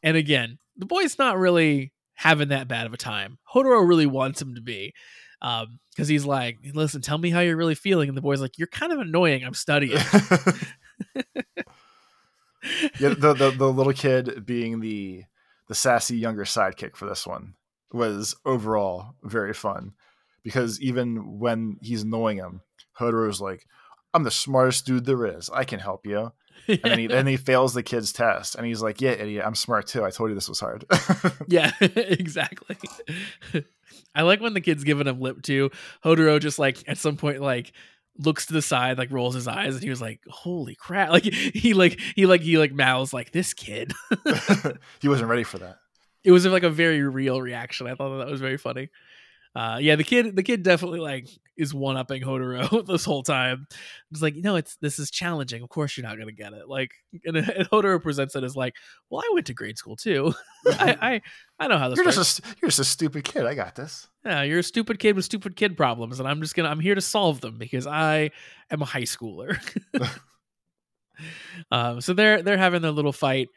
and again the boy's not really having that bad of a time hotaro really wants him to be um because he's like listen tell me how you're really feeling and the boy's like you're kind of annoying i'm studying *laughs* yeah, the, the the little kid being the the sassy younger sidekick for this one was overall very fun because even when he's annoying him, Hotaro's like, "I'm the smartest dude there is. I can help you." *laughs* And then he then he fails the kid's test, and he's like, "Yeah, idiot, I'm smart too. I told you this was hard." *laughs* Yeah, *laughs* exactly. I like when the kid's giving him lip too. Hotaro just like at some point like looks to the side, like rolls his eyes, and he was like, "Holy crap!" Like he like he like he like mouths like this kid. he wasn't ready for that. it was like a very real reaction. I thought that was very funny. Uh, yeah, the kid, the kid definitely like is one upping Hotaro *laughs* this whole time. It's like, no, it's this is challenging. Of course, you're not gonna get it. Like, *laughs* and, and Hotaro presents it as like, well, I went to grade school too. *laughs* I, I I know how this You're works. just a, you're just a stupid kid. I got this. yeah, you're a stupid kid with stupid kid problems, and I'm just gonna I'm here to solve them because I am a high schooler. um, so they're they're having their little fight,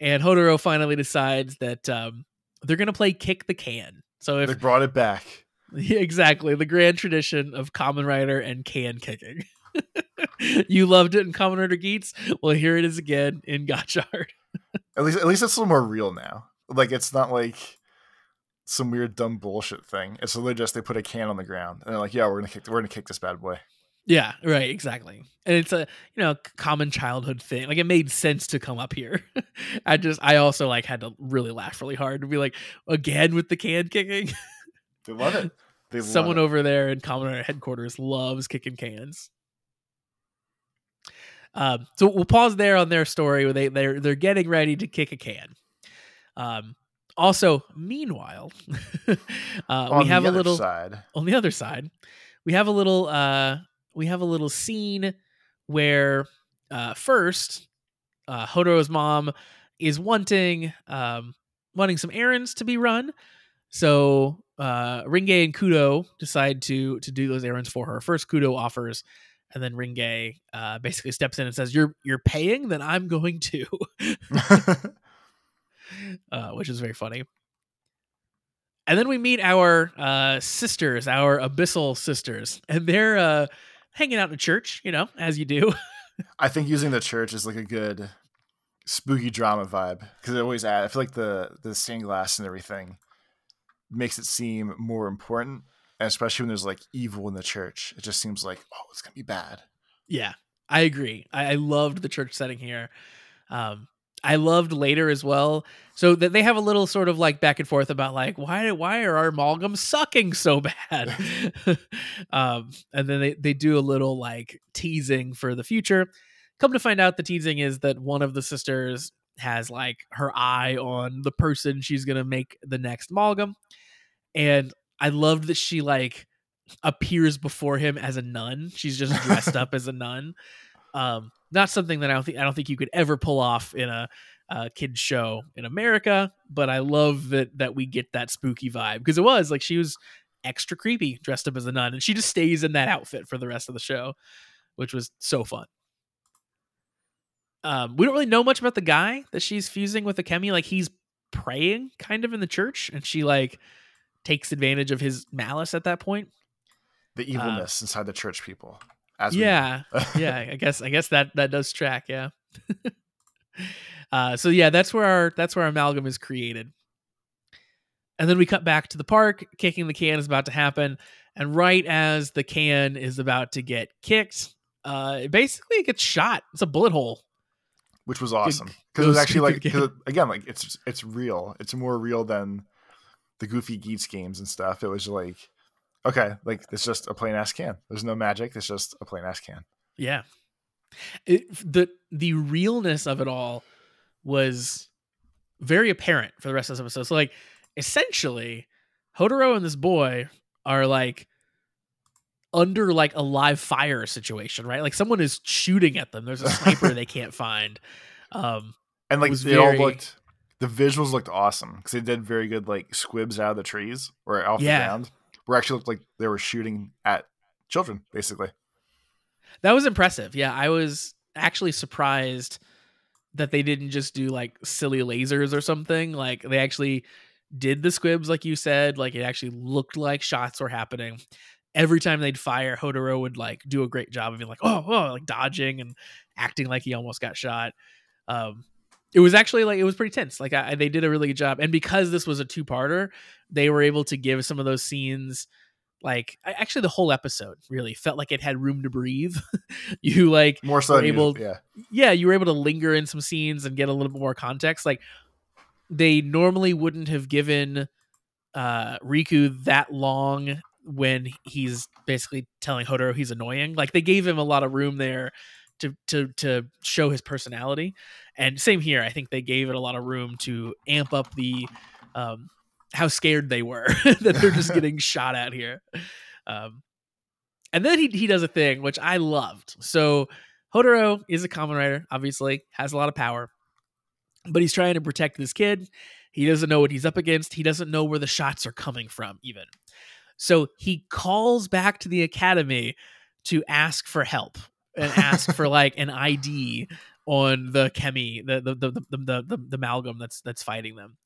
and Hotaro finally decides that um, they're gonna play kick the can. So if They brought it back. Yeah, exactly the grand tradition of Kamen Rider and can kicking. *laughs* you loved it in Kamen Rider Geats. Well, here it is again in Gotchard. *laughs* At least at least it's a little more real now. Like it's not like some weird dumb bullshit thing. It's literally just they put a can on the ground and they're like, "Yeah, we're gonna kick we're gonna kick this bad boy." Yeah, right, exactly. And it's a you know common childhood thing. Like it made sense to come up here. *laughs* I just I also like had to really laugh really hard to be like again with the can kicking. They love it. They Someone over there in Kamen Rider headquarters loves kicking cans. Um, so we'll pause there on their story where they they're they're getting ready to kick a can. Um, also, meanwhile, *laughs* uh, we have a little side. on the other side. We have a little uh, we have a little scene where uh, first uh, Hodoro's mom is wanting um, wanting some errands to be run. So uh, Renge and Kudo decide to to do those errands for her. First, Kudo offers, and then Renge uh, basically steps in and says, "You're you're paying, then I'm going to," *laughs* *laughs* uh, which is very funny. And then we meet our uh, sisters, our abyssal sisters, and they're uh, hanging out in a church, you know, as you do. *laughs* I think using the church is like a good spooky drama vibe because it always add. I feel like the the stained glass and everything makes it seem more important, and especially when there's like evil in the church, it just seems like oh, it's gonna be bad. Yeah, I agree. I, I loved the church setting here. Um, I loved later as well. So that they have a little sort of like back and forth about like why why are our amalgams sucking so bad? *laughs* *laughs* um, and then they they do a little like teasing for the future. Come to find out, the teasing is that one of the sisters has like her eye on the person she's gonna make the next amalgam, and I loved that she like appears before him as a nun. She's just dressed up as a nun. Um, not something that I don't think I don't think you could ever pull off in a, a kids show in America. But I love that that we get that spooky vibe because it was like she was extra creepy dressed up as a nun, and she just stays in that outfit for the rest of the show, which was so fun. Um, we don't really know much about the guy that she's fusing with the Akemi. Like he's praying kind of in the church, and she like takes advantage of his malice at that point. The evilness inside the church people. As yeah. *laughs* Yeah i guess i guess that that does track yeah. *laughs* Uh so yeah that's where our that's where our amalgam is created. And then we cut back to the park kicking the can is about to happen. And right as the can is about to get kicked uh it basically gets shot. It's a bullet hole. Which was awesome. because it was actually like through the *laughs* 'cause it- again like it's it's real. It's more real than the Goofy Geats games and stuff. It was like okay, like it's just a plain ass can. There's no magic. It's just a plain ass can. Yeah. It, the the realness of it all was very apparent for the rest of this episode. So like essentially, Hotaro and this boy are like under like a live fire situation, right? Like someone is shooting at them. There's a sniper *laughs* they can't find. Um And like it all looked the visuals looked awesome because they did very good like squibs out of the trees or off Yeah. the ground. Where actually looked like they were shooting at children, basically. that was impressive. Yeah, I was actually surprised that they didn't just do like silly lasers or something. Like they actually did the squibs, like you said. Like it actually looked like shots were happening. Every time they'd fire, Hotaro would like do a great job of being like, oh, oh, like dodging and acting like he almost got shot. Um, it was actually like it was pretty tense. Like I, they did a really good job, and because this was a two-parter, they were able to give some of those scenes like I- actually the whole episode really felt like it had room to breathe. *laughs* you like More so able- yeah. yeah, you were able to linger in some scenes and get a little bit more context. Like they normally wouldn't have given uh Riku that long when he's basically telling Hotaro he's annoying. Like they gave him a lot of room there to to to show his personality. And same here, I think they gave it a lot of room to amp up the um how scared they were *laughs* that they're just getting *laughs* shot at here. Um and then he he does a thing which I loved. So Hotaro is a Kamen Rider, obviously, has a lot of power, but he's trying to protect this kid. He doesn't know what he's up against. He doesn't know where the shots are coming from, even. So he calls back to the academy to ask for help and ask for like an ID on the Chemy, the the the the the, the, amalgam that's that's fighting them.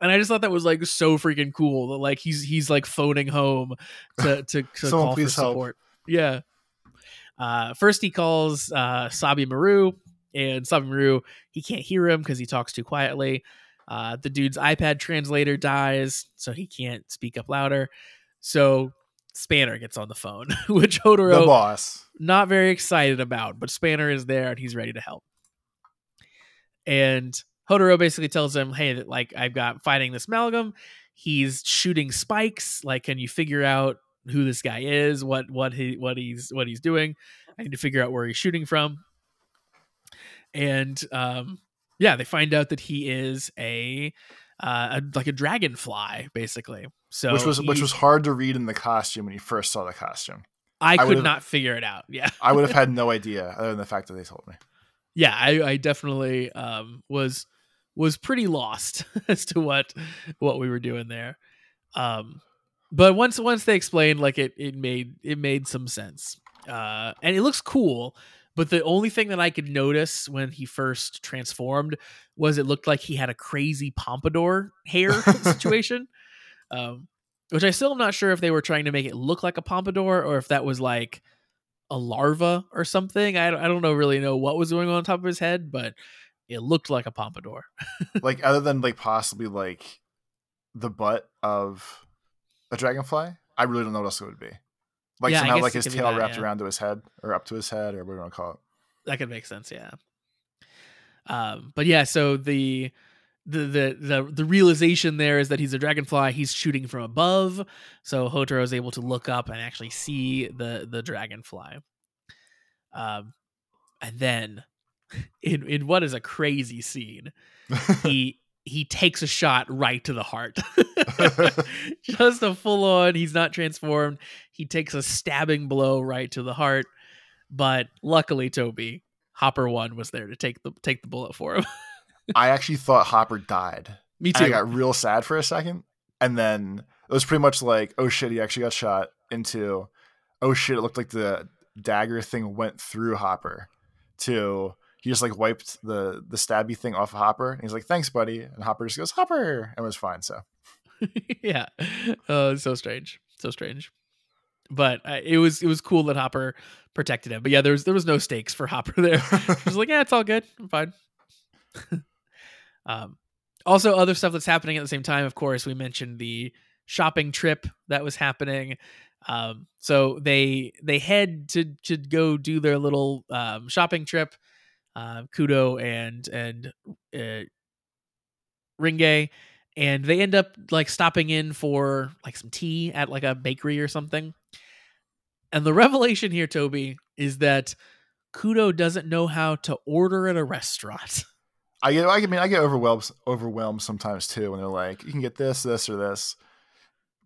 And I just thought that was like so freaking cool that like he's he's like phoning home to to, to *laughs* call for please help. support. Yeah. Uh, first, he calls uh, Sabi Maru, and Sabi Maru he can't hear him because he talks too quietly. Uh, the dude's iPad translator dies, so he can't speak up louder. So Spanner gets on the phone, *laughs* which The boss. Not very excited about, but Spanner is there and he's ready to help. And Hotaro basically tells him, "Hey, that like I've got fighting this Malgam. He's shooting spikes. Like, can you figure out who this guy is? What what he what he's what he's doing? I need to figure out where he's shooting from." And um, yeah, they find out that he is a uh, a, like a dragonfly, basically. So which was he- which was hard to read in the costume when you first saw the costume. I I could not figure it out. Yeah, I would have had *laughs* no idea other than the fact that they told me. yeah, I, I definitely um, was was pretty lost *laughs* as to what what we were doing there. Um, but once once they explained, like it it made it made some sense, uh, and it looks cool. But the only thing that I could notice when he first transformed was it looked like he had a crazy pompadour hair *laughs* situation, um, which I still am not sure if they were trying to make it look like a pompadour or if that was like a larva or something. I don't, I don't know really know what was going on, on top of his head, but it looked like a pompadour. *laughs* like other than like possibly like the butt of a dragonfly, I really don't know what else it would be. Like Yeah, somehow like his tail that, wrapped yeah. around to his head or up to his head or whatever you want to call it. that could make sense yeah um but yeah so the the the the, the realization there is that he's a dragonfly. He's shooting from above. So hotaro is able to look up and actually see the the dragonfly. Um and then *laughs* in in what is a crazy scene he *laughs* he takes a shot right to the heart. *laughs* Just a full on he's not transformed. He takes a stabbing blow right to the heart. But luckily toby hopper one was there to take the take the bullet for him I actually thought Hopper died. me And I got real sad for a second. And then it was pretty much like, oh shit, he actually got shot into oh shit, it looked like the dagger thing went through Hopper to he just like wiped the the stabby thing off of Hopper. And he's like, Thanks, buddy. And Hopper just goes, Hopper! And was fine. So. *laughs* Yeah. Uh so strange. So strange. But uh, it was it was cool that hopper protected him. But yeah there was there was no stakes for hopper there. *laughs* He was like yeah it's all good. I'm fine *laughs* um also other stuff that's happening at the same time of course we mentioned the shopping trip that was happening. Um so they they head to to go do their little um shopping trip uh kudo and and uh renge and they end up like stopping in for like some tea at like a bakery or something. And the *laughs* revelation here toby is that kudo doesn't know how to order at a restaurant *laughs* I get I mean I get overwhelmed overwhelmed sometimes too when they're like, you can get this, this, or this.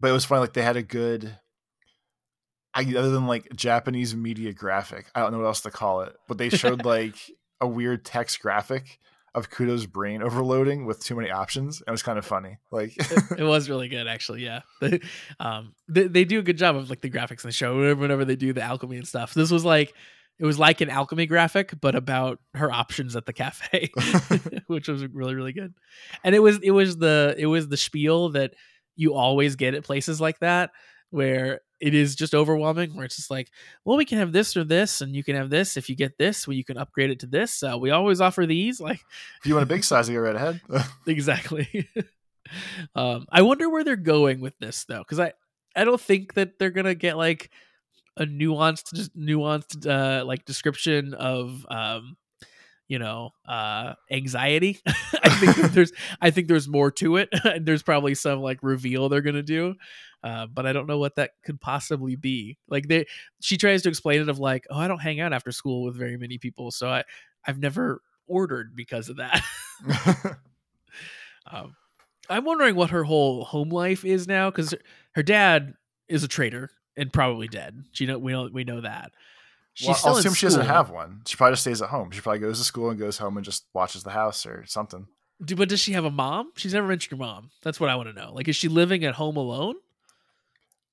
But it was funny, like they had a good I other than like Japanese media graphic, I don't know what else to call it, but they showed *laughs* like a weird text graphic of Kudo's brain overloading with too many options. It was kind of funny. Like *laughs* it was really good actually yeah they, um they, they do a good job of like the graphics in the show whenever, whenever they do the alchemy and stuff this was like it was like an alchemy graphic but about her options at the cafe *laughs* *laughs* which was really really good. And it was it was the it was the spiel that you always get at places like that where it is just overwhelming where it's just like well we can have this or this and you can have this. If you get this well you can upgrade it to this. Uh, we always offer these *laughs* like if you want a big size, you go right ahead. exactly. Um i wonder where they're going with this though because i i don't think that they're gonna get like a nuanced just nuanced uh like description of um you know uh anxiety. *laughs* I think there's *laughs* i think there's more to it *laughs* and there's probably some like reveal they're gonna do uh, but i don't know what that could possibly be. Like they she tries to explain it of like oh i don't hang out after school with very many people so i i've never ordered because of that. Um, I'm wondering what her whole home life is now because her dad is a traitor and probably dead. She know we know we know that. She's well, still I'll assume she doesn't have one. She probably just stays at home. She probably goes to school and goes home and just watches the house or something. Do- But does she have a mom? She's never mentioned her mom. That's what I want to know. Like, is she living at home alone?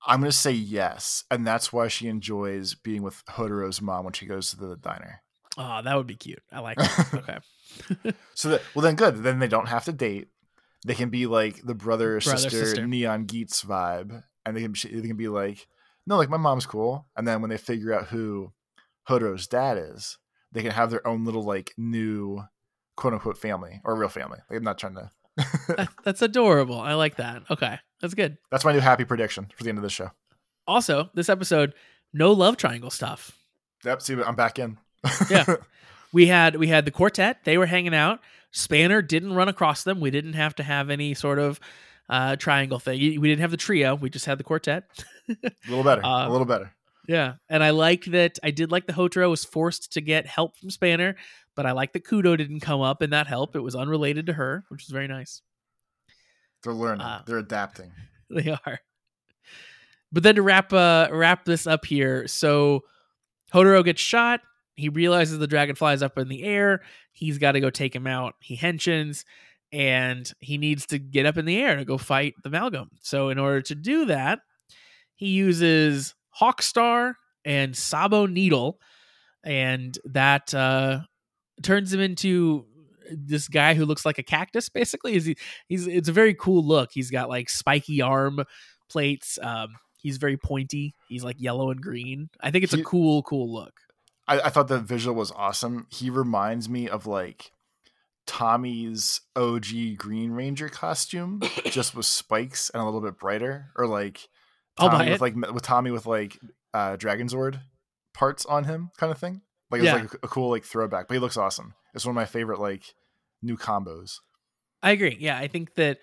I'm gonna say yes, and that's why she enjoys being with Hotaro's mom when she goes to the diner. Oh, that would be cute. I like that. *laughs* okay. So that well, then good. Then they don't have to date. They can be like the brother Brother, sister, sister. neon Geats vibe, and they can they can be like, no, like my mom's cool. And then when they figure out who Hotaro's dad is, they can have their own little like new quote unquote family or real family. Like, I'm not trying to. That- *laughs* that's adorable. I like that. Okay. That's good. That's my new happy prediction for the end of the show. Also, this episode, no love triangle stuff. Yep. See, I'm back in. Yeah. *laughs* we had we had the quartet they were hanging out spanner didn't run across them we didn't have to have any sort of uh triangle thing we didn't have the trio we just had the quartet *laughs* *laughs* a little better. Uh, a little better. yeah and i like that i did like the Hotaro was forced to get help from spanner but i like that kudo didn't come up in that help it was unrelated to her which was very nice They're learning. Uh, They're adapting. *laughs* they are. But then to wrap uh wrap this up here, so Hotaro gets shot. He realizes the dragonfly is up in the air. He's got to go take him out. He henshins, and he needs to get up in the air to go fight the Malgam. So in order to do that, he uses Hawkstar and Sabo Needle, and that uh, turns him into this guy who looks like a cactus. Basically, is he, he's it's a very cool look. He's got like spiky arm plates. Um, he's very pointy. He's like yellow and green. I think it's He- a cool, cool look. I, I thought the visual was awesome. He reminds me of like Tommy's OG Green Ranger costume, just with spikes and a little bit brighter, or like I'll buy Tommy it. with like with Tommy with like uh Dragonzord parts on him, kind of thing. Like it's Yeah. like a, a cool like throwback, but he looks awesome. It's one of my favorite like new combos. I agree. Yeah, I think that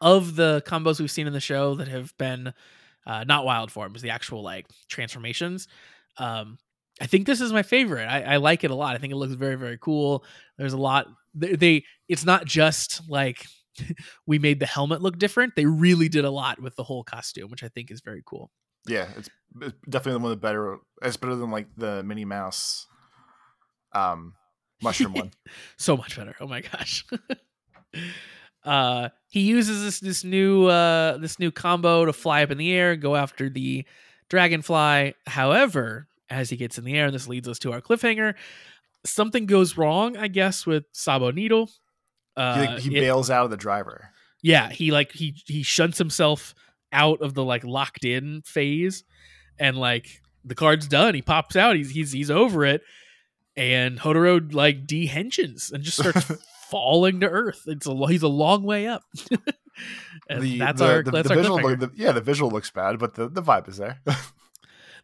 of the combos we've seen in the show that have been uh, not wild forms, the actual like transformations. Um, I think this is my favorite. I, I like it a lot. I think it looks very, very cool. There's a lot. They, they it's not just like *laughs* we made the helmet look different. They really did a lot with the whole costume, which I think is very cool. Yeah, it's, it's definitely one of the better. It's better than like the Minnie Mouse, um, *laughs* mushroom one. so much better. Oh my gosh. *laughs* uh he uses this this new uh this new combo to fly up in the air, go after the dragonfly. However, as he gets in the air, and this leads us to our cliffhanger, something goes wrong, I guess, with Sabo Needle. He, Uh, he it- bails out of the driver. yeah, he like he he shunts himself out of the like locked in phase, and like the card's done. He pops out. He's he's he's over it, and Hotaro like dehensions and just starts *laughs* falling to earth. It's a he's a long way up. *laughs* and the, that's the, our the, that's the our visual. Look, the, yeah, the visual looks bad, but the, the vibe is there. *laughs*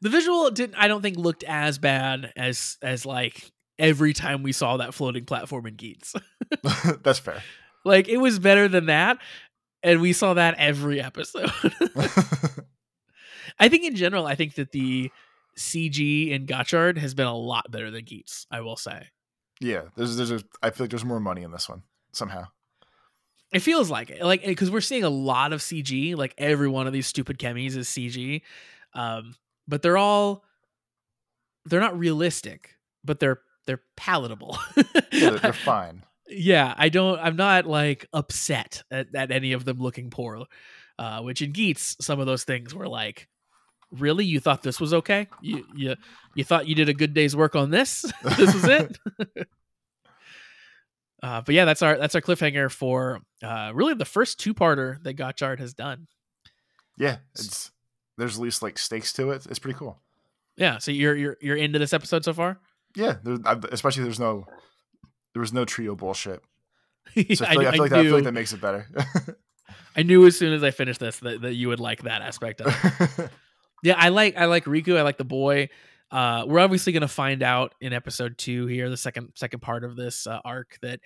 The visual didn't I don't think looked as bad as as like every time we saw that floating platform in Geats. *laughs* That's fair. like it was better than that. And we saw that every episode. *laughs* I think in general, I think that the CG in Gotchard has been a lot better than Geats. I will say. yeah, there's there's a. I feel like there's more money in this one somehow. It feels like it, like because we're seeing a lot of CG. Like every one of these stupid Chemys is CG, um, but they're all they're not realistic, but they're they're palatable. Yeah, they're, they're *laughs* fine. Yeah, I don't. I'm not like upset at, at any of them looking poor. Uh, which in Geats, some of those things were like, really, you thought this was okay? You you you thought you did a good day's work on this? *laughs* this was it? *laughs* uh, but yeah, that's our that's our cliffhanger for uh, really the first two parter that Gotchard has done. Yeah, it's there's at least like stakes to it. It's pretty cool. Yeah, so you're you're you're into this episode so far. Yeah, there, especially there's no there was no trio bullshit. *laughs* So I I, feel, like, I I feel like that, I feel like that makes it better. *laughs* I knew as soon as I finished this that, that you would like that aspect of it. *laughs* Yeah, I like I like Riku. I like the boy. Uh, we're obviously gonna find out in episode two here, the second second part of this uh, arc, that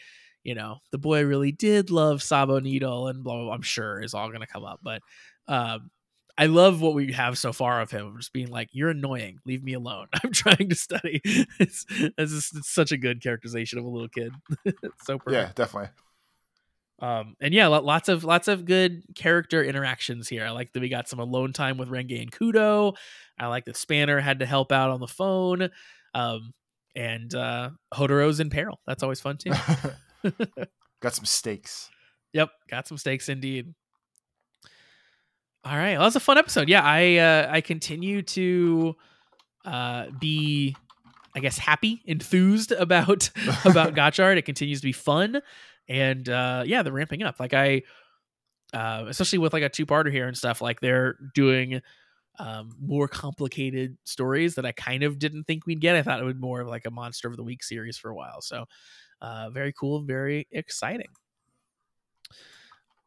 you know the boy really did love Sabo Needle, and blah blah. blah I'm sure is all gonna come up, but um, I love what we have so far of him, just being like, "You're annoying, leave me alone. *laughs* I'm trying to study." *laughs* It's it's, just, it's such a good characterization of a little kid. *laughs* so perfect. yeah, definitely. Um, and yeah, lots of lots of good character interactions here. I like that we got some alone time with Renge and Kudo. I like that Spanner had to help out on the phone. Um, and uh, Hotaro's in peril. That's always fun too. Got some stakes. yep, got some stakes indeed. All right, well, that was a fun episode. Yeah, I uh, I continue to uh, be, I guess, happy, enthused *laughs* about *laughs* about Gotchard. It continues to be fun, and uh, yeah, they're ramping up. Like I, uh, especially with like a two parter here and stuff. Like they're doing um, more complicated stories that I kind of didn't think we'd get. I thought it would more of like a monster of the week series for a while. So uh, very cool, very exciting.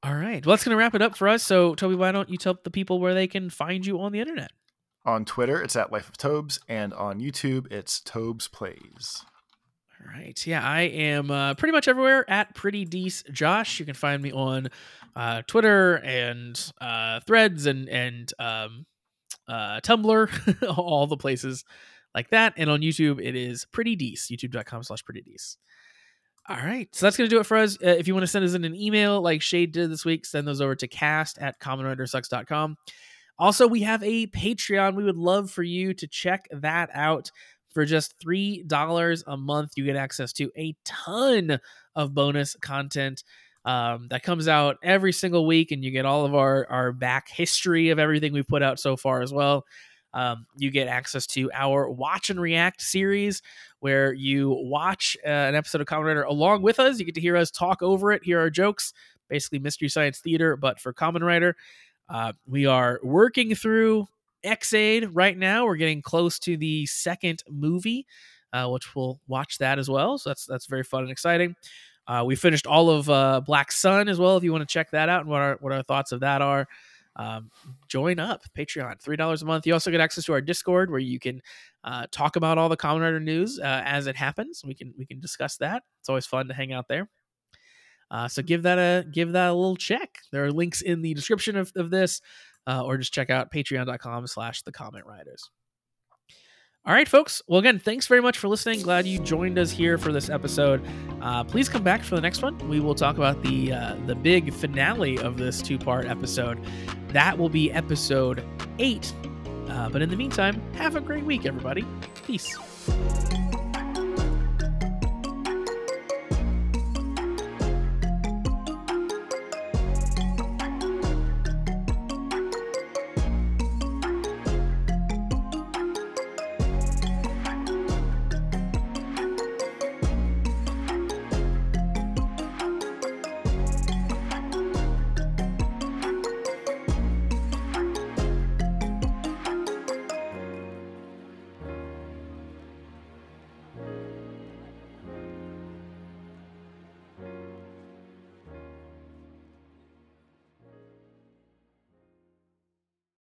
All right, well, that's going to wrap it up for us. So, Toby, why don't you tell the people where they can find you on the internet? On Twitter, it's at Life of Tobes, and on YouTube, it's Tobes Plays. All right. Yeah, I am uh, pretty much everywhere at Pretty Dece Josh. You can find me on uh, Twitter and uh, Threads and and um, uh, Tumblr, *laughs* all the places like that. And on YouTube, it is Pretty Dece. YouTube.com slash Pretty Dece. All right. So that's going to do it for us. Uh, if you want to send us in an email like Shade did this week, send those over to cast at commonwritersucks.com. Also, we have a Patreon. We would love for you to check that out. For just $3 a month, you get access to a ton of bonus content um, that comes out every single week, and you get all of our, our back history of everything we've put out so far as well. Um, you get access to our Watch and React series, where you watch uh, an episode of Kamen Rider along with us. You get to hear us talk over it, hear our jokes, basically Mystery Science Theater, but for Kamen Rider. Uh, we are working through Ex-Aid right now. We're getting close to the second movie, uh, which we'll watch that as well. So that's that's very fun and exciting. Uh, we finished all of uh, Black Sun as well. If you want to check that out and what our what our thoughts of that are, um, join up. Patreon, three dollars a month. You also get access to our Discord where you can uh, talk about all the Kamen Rider news uh, as it happens. We can we can discuss that. It's always fun to hang out there. Uh, so give that a give that a little check. There are links in the description of, of this, uh, or just check out patreon.com slash the comment riders. All right, folks. Well, again, thanks very much for listening. Glad you joined us here for this episode. Uh, please come back for the next one. We will talk about the uh, the big finale of this two part episode. That will be episode eight. Uh, but in the meantime, have a great week, everybody. Peace.